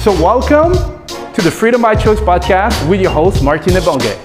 So welcome to the Freedom by Choice podcast with your host, Martin Ebonge.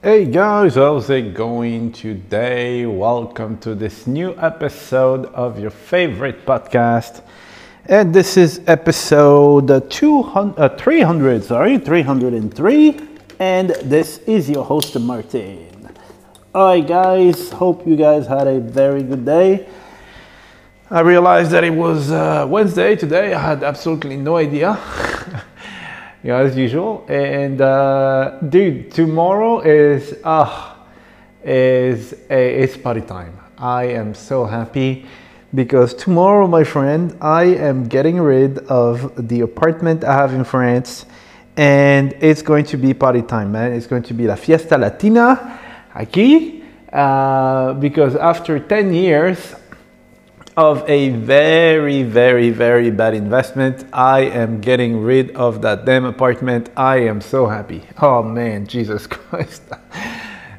Hey guys, how's it going today? Welcome to this new episode of your favorite podcast. And this is episode 200, uh, 300, sorry, 303. And this is your host, Martin. All right, guys, hope you guys had a very good day. I realized that it was uh, Wednesday today. I had absolutely no idea. yeah, as usual. And uh, dude, tomorrow is ah uh, is a, it's party time. I am so happy because tomorrow, my friend, I am getting rid of the apartment I have in France, and it's going to be party time, man. It's going to be la fiesta latina aquí. Uh, because after 10 years, of a very, very, very bad investment. I am getting rid of that damn apartment. I am so happy. Oh man, Jesus Christ.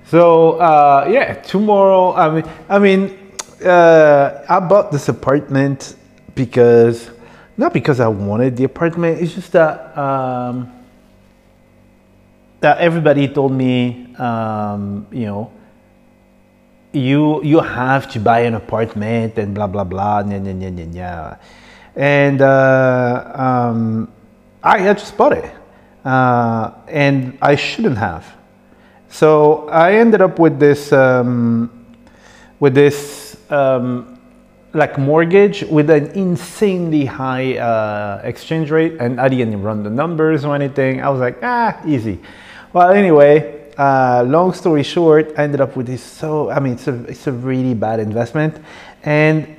so uh, yeah, tomorrow. I mean, I mean, uh, I bought this apartment because not because I wanted the apartment. It's just that um, that everybody told me, um, you know you you have to buy an apartment and blah blah blah nya, nya, nya, nya, nya. and uh, um, I, I just bought it uh, and I shouldn't have. So I ended up with this um, with this um, like mortgage with an insanely high uh, exchange rate. And I didn't run the numbers or anything. I was like ah easy. Well anyway uh, long story short, I ended up with this so, I mean, it's a, it's a really bad investment. And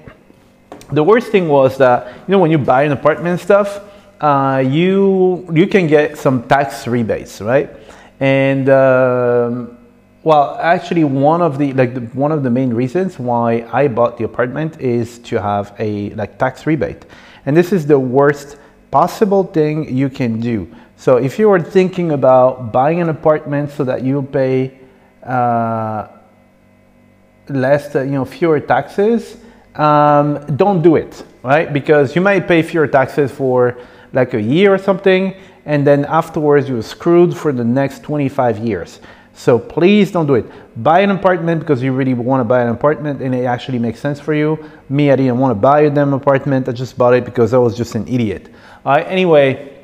the worst thing was that, you know, when you buy an apartment stuff, uh, you, you can get some tax rebates, right? And, um, well, actually, one of the like the, one of the main reasons why I bought the apartment is to have a like tax rebate, and this is the worst possible thing you can do so if you were thinking about buying an apartment so that you pay uh, less, uh, you know, fewer taxes, um, don't do it, right? Because you might pay fewer taxes for like a year or something, and then afterwards you're screwed for the next 25 years. So please don't do it. Buy an apartment because you really want to buy an apartment and it actually makes sense for you. Me, I didn't want to buy a damn apartment. I just bought it because I was just an idiot. All right, anyway,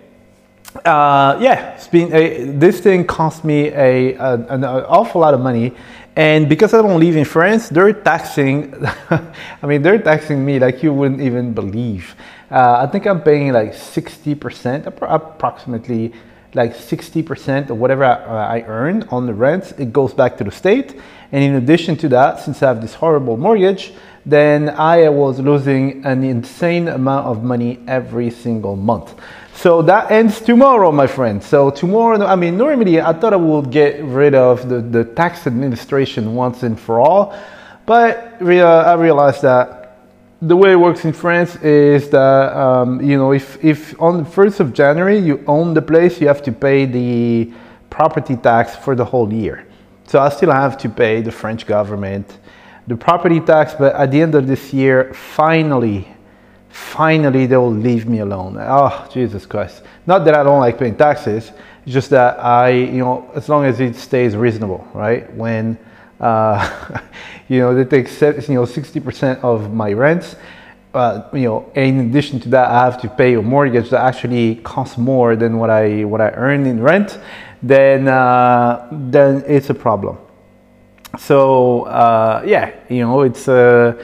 uh, yeah, been, uh, this thing cost me a, a, an awful lot of money. And because I don't live in France, they're taxing, I mean, they're taxing me like you wouldn't even believe. Uh, I think I'm paying like 60%, approximately like 60% of whatever I, uh, I earn on the rent, it goes back to the state. And in addition to that, since I have this horrible mortgage, then I was losing an insane amount of money every single month. So that ends tomorrow, my friend. So tomorrow, I mean, normally I thought I would get rid of the, the tax administration once and for all, but I realized that the way it works in France is that, um, you know, if, if on the 1st of January you own the place, you have to pay the property tax for the whole year. So I still have to pay the French government the property tax, but at the end of this year, finally, finally they will leave me alone. Oh, Jesus Christ. Not that I don't like paying taxes, it's just that I, you know, as long as it stays reasonable, right? When, uh, you know, they take, you know, 60% of my rents uh, you know, in addition to that, I have to pay a mortgage that actually costs more than what I what I earn in rent, then uh, then it's a problem. So uh, yeah, you know, it's uh,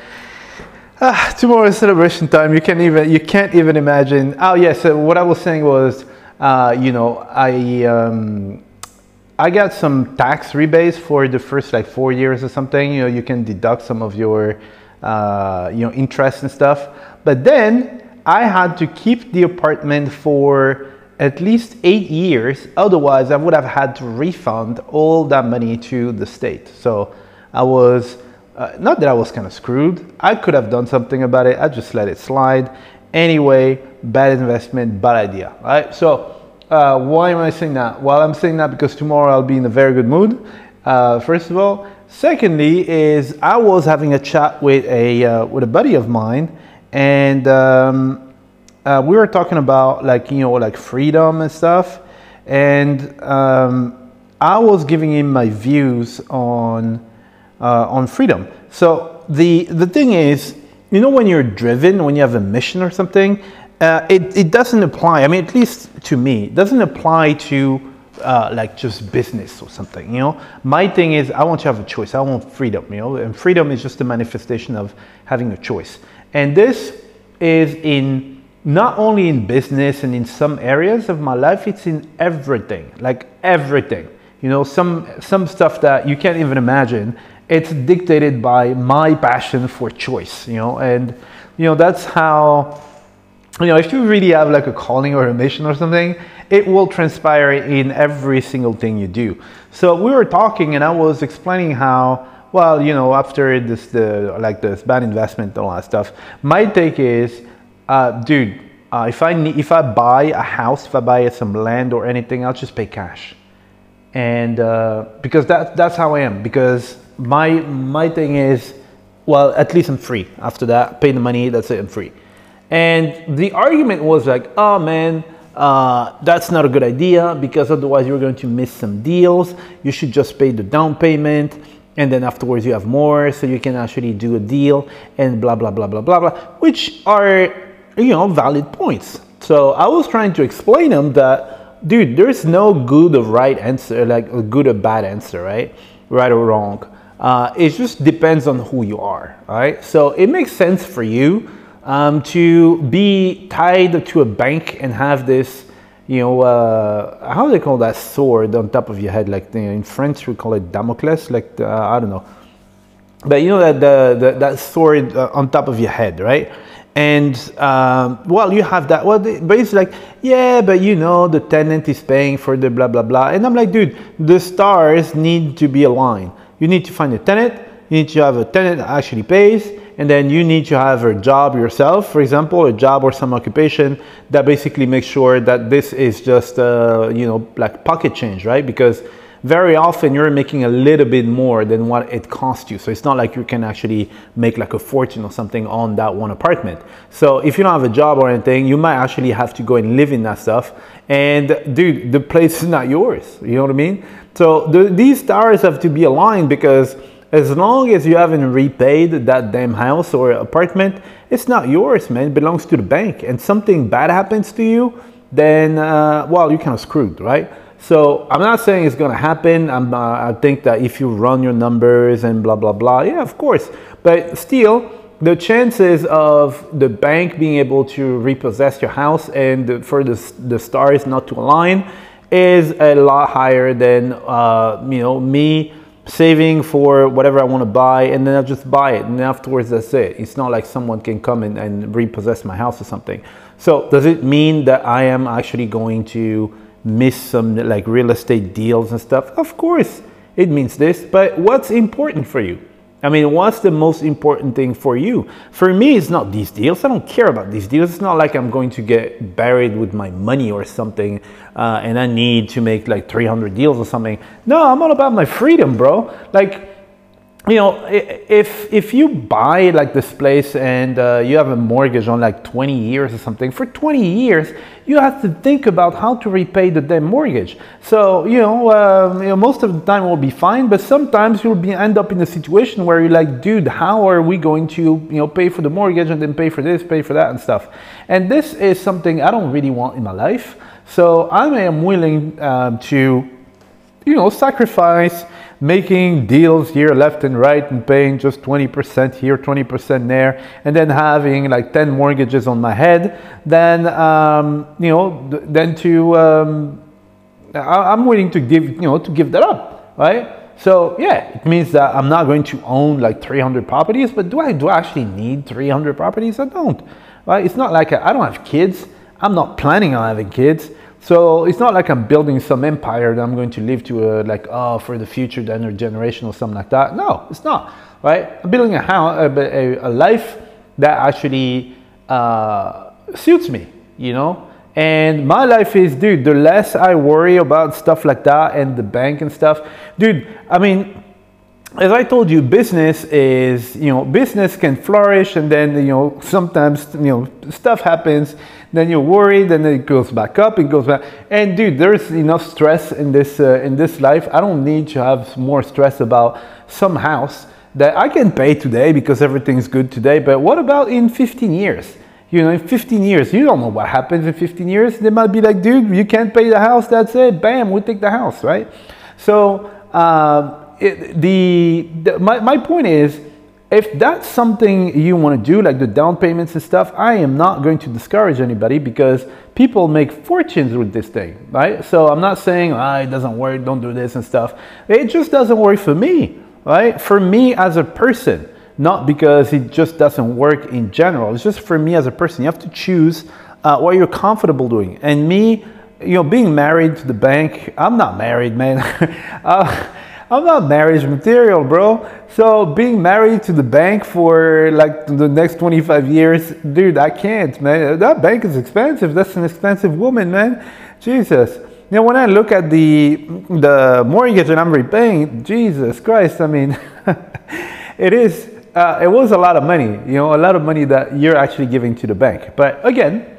uh, tomorrow is celebration time. You can't even you can't even imagine. Oh yes, yeah, so what I was saying was, uh, you know, I. Um, I got some tax rebates for the first like four years or something. You know, you can deduct some of your uh, you know, interest and stuff. But then I had to keep the apartment for at least eight years. Otherwise, I would have had to refund all that money to the state. So I was, uh, not that I was kind of screwed. I could have done something about it. I just let it slide. Anyway, bad investment, bad idea, right? So uh, why am I saying that? Well, I'm saying that because tomorrow I'll be in a very good mood. Uh, first of all, Secondly, is I was having a chat with a uh, with a buddy of mine, and um, uh, we were talking about like you know like freedom and stuff, and um, I was giving him my views on uh, on freedom. So the the thing is, you know, when you're driven, when you have a mission or something, uh, it it doesn't apply. I mean, at least to me, it doesn't apply to uh, like just business or something you know? My thing is i want to have a choice. I want freedom you know? And freedom is just a manifestation of having a choice. And this is in not only in business and in some areas of my life it's in everything like everything. You know some some stuff that you can't even imagine it's dictated by my passion for choice you know? And you know that's how you know if you really have like a calling or a mission or something it will transpire in every single thing you do. So we were talking and I was explaining how, well, you know, after this, the, like this bad investment and all that stuff, my take is, uh, dude, uh, if I need, if I buy a house, if I buy some land or anything, I'll just pay cash. And uh, because that, that's how I am, because my, my thing is, well, at least I'm free. After that, pay the money, that's it, I'm free. And the argument was like, oh man, uh, that's not a good idea because otherwise you're going to miss some deals. You should just pay the down payment and then afterwards you have more so you can actually do a deal and blah blah blah blah blah blah which are you know valid points. So i was trying to explain them that dude there's no good or right answer like a good or bad answer right? Right or wrong. Uh, it just depends on who you are right? So it makes sense for you um, to be tied to a bank and have this, you know, uh, how do they call that sword on top of your head? Like in French, we call it Damocles. Like the, uh, I don't know, but you know that the, the that sword uh, on top of your head, right? And um, well, you have that. Well, but it's like, yeah, but you know, the tenant is paying for the blah blah blah. And I'm like, dude, the stars need to be aligned. You need to find a tenant. You need to have a tenant that actually pays and then you need to have a job yourself, for example, a job or some occupation that basically makes sure that this is just, uh, you know, like pocket change, right? Because very often you're making a little bit more than what it costs you. So it's not like you can actually make like a fortune or something on that one apartment. So if you don't have a job or anything, you might actually have to go and live in that stuff. And dude, the place is not yours. You know what I mean? So the, these stars have to be aligned because as long as you haven't repaid that damn house or apartment, it's not yours, man. It belongs to the bank. And something bad happens to you, then, uh, well, you're kind of screwed, right? So I'm not saying it's going to happen. Uh, i think that if you run your numbers and blah, blah, blah, yeah, of course. But still, the chances of the bank being able to repossess your house and for the, the stars not to align is a lot higher than, uh, you know, me saving for whatever I want to buy and then I'll just buy it and afterwards that's it. It's not like someone can come and repossess my house or something. So does it mean that I am actually going to miss some like real estate deals and stuff? Of course it means this, but what's important for you? I mean, what's the most important thing for you? For me, it's not these deals. I don't care about these deals. It's not like I'm going to get buried with my money or something uh, and I need to make like 300 deals or something. No, I'm all about my freedom, bro. Like, you know, if if you buy like this place and uh, you have a mortgage on like 20 years or something, for 20 years you have to think about how to repay the damn mortgage. So you know, um, you know, most of the time will be fine, but sometimes you'll be end up in a situation where you're like, dude, how are we going to you know pay for the mortgage and then pay for this, pay for that, and stuff. And this is something I don't really want in my life. So I am willing um, to, you know, sacrifice making deals here left and right and paying just 20% here, 20% there, and then having like 10 mortgages on my head, then, um, you know, then to, um, I, am willing to give, you know, to give that up, right? So yeah, it means that I'm not going to own like 300 properties, but do I, do I actually need 300 properties? I don't, right? It's not like I don't have kids. I'm not planning on having kids. So it's not like I'm building some empire that I'm going to live to, a, like, oh, for the future, the next generation or something like that. No, it's not, right? I'm building a, a, a life that actually uh, suits me, you know? And my life is, dude, the less I worry about stuff like that and the bank and stuff, dude, I mean, as I told you, business is, you know, business can flourish and then, you know, sometimes, you know, stuff happens, then you're worried and then it goes back up, it goes back. And dude, there's enough stress in this, uh, in this life. I don't need to have more stress about some house that I can pay today because everything's good today. But what about in 15 years? You know, in 15 years, you don't know what happens in 15 years. They might be like, dude, you can't pay the house. That's it. Bam, we take the house, right? So, uh, it, the, the my, my point is, if that's something you want to do, like the down payments and stuff, I am not going to discourage anybody because people make fortunes with this thing, right? So I'm not saying, ah, it doesn't work, don't do this and stuff. It just doesn't work for me, right? For me as a person, not because it just doesn't work in general. It's just for me as a person. You have to choose uh, what you're comfortable doing. And me, you know, being married to the bank, I'm not married, man. uh, I'm not marriage material, bro. So being married to the bank for like the next 25 years, dude, I can't, man. That bank is expensive. That's an expensive woman, man. Jesus. You know, when I look at the the mortgage that I'm repaying, Jesus Christ, I mean, it is, uh, it was a lot of money, you know, a lot of money that you're actually giving to the bank. But again,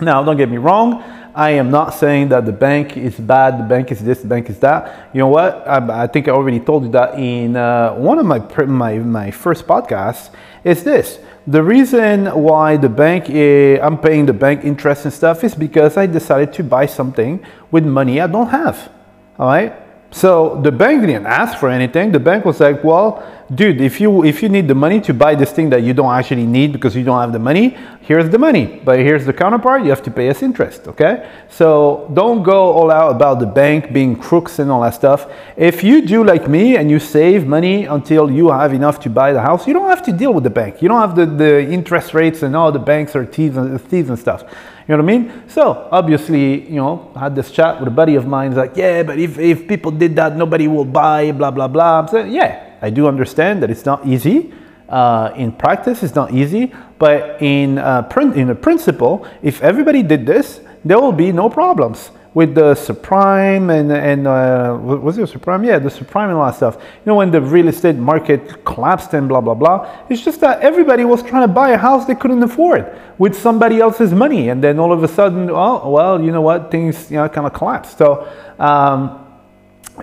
now don't get me wrong, I am not saying that the bank is bad, the bank is this, the bank is that. You know what? I, I think I already told you that in uh, one of my, my, my first podcasts is this. The reason why the bank, is, I'm paying the bank interest and stuff is because I decided to buy something with money I don't have. All right? So the bank didn't ask for anything. The bank was like, well, dude, if you if you need the money to buy this thing that you don't actually need because you don't have the money, here's the money. But here's the counterpart, you have to pay us interest, okay? So don't go all out about the bank being crooks and all that stuff. If you do like me and you save money until you have enough to buy the house, you don't have to deal with the bank. You don't have the, the interest rates and all the banks are thieves and, thieves and stuff. You know what I mean? So obviously, you know, I had this chat with a buddy of mine. Like, yeah, but if, if people did that, nobody will buy, blah, blah, blah. I'm saying, yeah, I do understand that it's not easy. Uh, in practice, it's not easy, but in, uh, in a principle, if everybody did this, there will be no problems with the subprime and, and uh, was it subprime? Yeah, the subprime and all that stuff. You know, when the real estate market collapsed and blah, blah, blah. It's just that everybody was trying to buy a house they couldn't afford with somebody else's money. And then all of a sudden, oh, well, you know what, things, you know, kind of collapsed. So, um,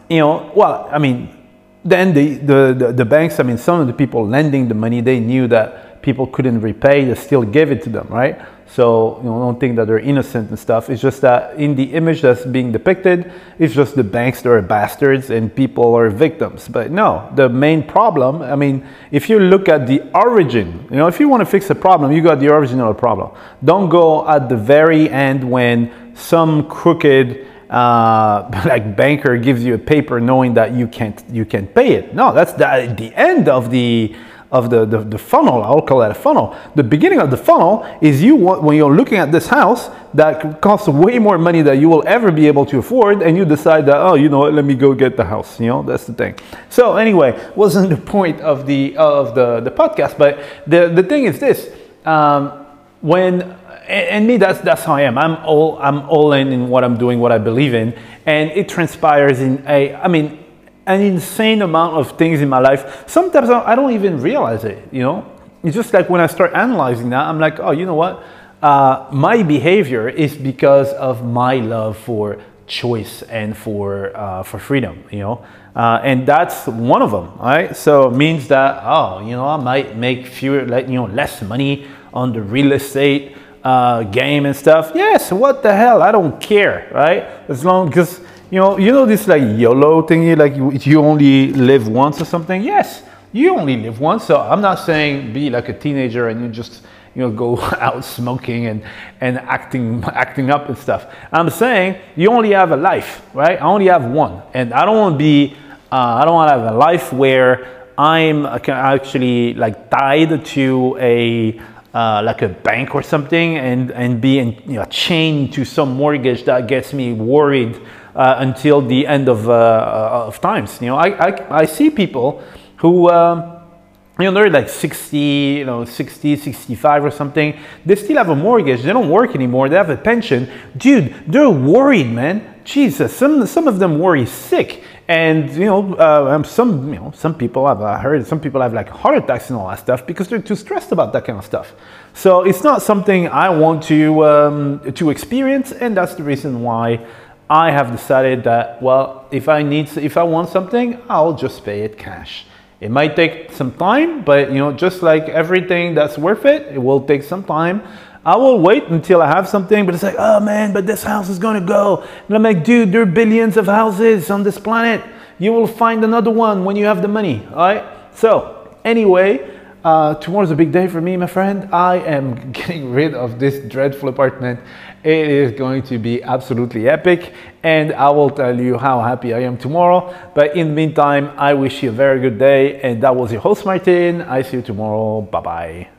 you know, well, I mean, then the, the, the, the, banks, I mean, some of the people lending the money, they knew that people couldn't repay, they still gave it to them, right? So, you know, don't think that they're innocent and stuff. It's just that in the image that's being depicted, it's just the banks that are bastards and people are victims. But no, the main problem, I mean, if you look at the origin, you know, if you want to fix a problem, you got the origin of the problem. Don't go at the very end when some crooked uh, like banker gives you a paper knowing that you can't you can't pay it. No, that's the, the end of the of the, the, the funnel. I'll call that a funnel. The beginning of the funnel is you when you're looking at this house that costs way more money than you will ever be able to afford, and you decide that oh, you know what, let me go get the house. You know that's the thing. So anyway, wasn't the point of the of the the podcast, but the the thing is this. Um, when and me that's that's how I am. I'm all I'm all in in what I'm doing, what I believe in, and it transpires in a. I mean, an insane amount of things in my life. Sometimes I don't even realize it, you know? It's just like when I start analyzing that, I'm like, oh, you know what? Uh, my behavior is because of my love for choice and for uh, for freedom, you know, uh, and that's one of them, right? So it means that oh, you know, I might make fewer, like you know, less money on the real estate uh, game and stuff. Yes, what the hell? I don't care, right? As long because you know, you know this like YOLO thingy, like you, you only live once or something. Yes, you only live once. So I'm not saying be like a teenager and you just you know go out smoking and and acting acting up and stuff. I'm saying you only have a life, right? I only have one, and I don't want to be. Uh, I don't want to have a life where I'm actually like tied to a uh, like a bank or something and, and be in, you know, chained to some mortgage that gets me worried uh, until the end of, uh, of times. You know, I, I, I see people who, um, you know, they're like 60, you know, 60, 65 or something. They still have a mortgage. They don't work anymore. They have a pension. Dude, they're worried, man. Jesus, some, some of them worry sick. And you know, uh, um, some you know, some people have uh, heard some people have like heart attacks and all that stuff because they're too stressed about that kind of stuff. So it's not something I want to um, to experience, and that's the reason why I have decided that well, if I need, if I want something, I'll just pay it cash. It might take some time, but you know, just like everything that's worth it, it will take some time. I will wait until I have something, but it's like, oh man, but this house is gonna go. And I'm like, dude, there are billions of houses on this planet. You will find another one when you have the money, all right? So, anyway, uh, tomorrow's a big day for me, my friend. I am getting rid of this dreadful apartment. It is going to be absolutely epic, and I will tell you how happy I am tomorrow. But in the meantime, I wish you a very good day, and that was your host, Martin. I see you tomorrow. Bye bye.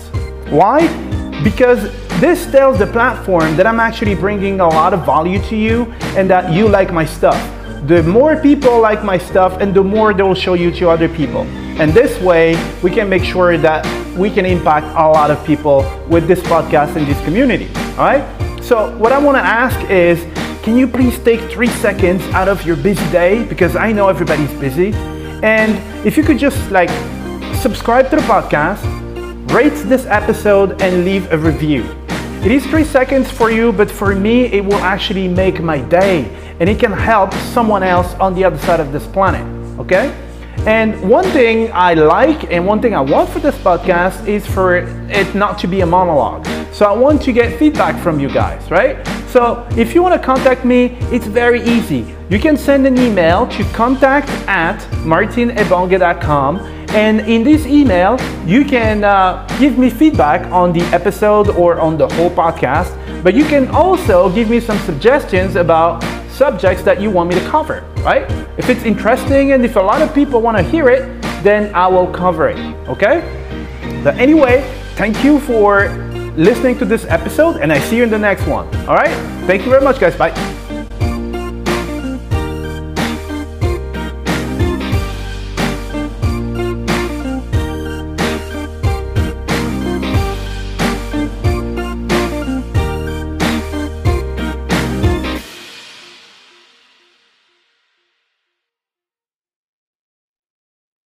Why? Because this tells the platform that I'm actually bringing a lot of value to you and that you like my stuff. The more people like my stuff and the more they will show you to other people. And this way, we can make sure that we can impact a lot of people with this podcast and this community. All right? So, what I want to ask is can you please take three seconds out of your busy day? Because I know everybody's busy. And if you could just like subscribe to the podcast, rate this episode and leave a review. It is three seconds for you, but for me, it will actually make my day and it can help someone else on the other side of this planet. Okay? And one thing I like and one thing I want for this podcast is for it not to be a monologue. So I want to get feedback from you guys, right? So if you want to contact me, it's very easy. You can send an email to contact at martinebonge.com and in this email, you can uh, give me feedback on the episode or on the whole podcast, but you can also give me some suggestions about subjects that you want me to cover, right? If it's interesting and if a lot of people want to hear it, then I will cover it, okay? But anyway, thank you for listening to this episode and I see you in the next one, all right? Thank you very much, guys. Bye.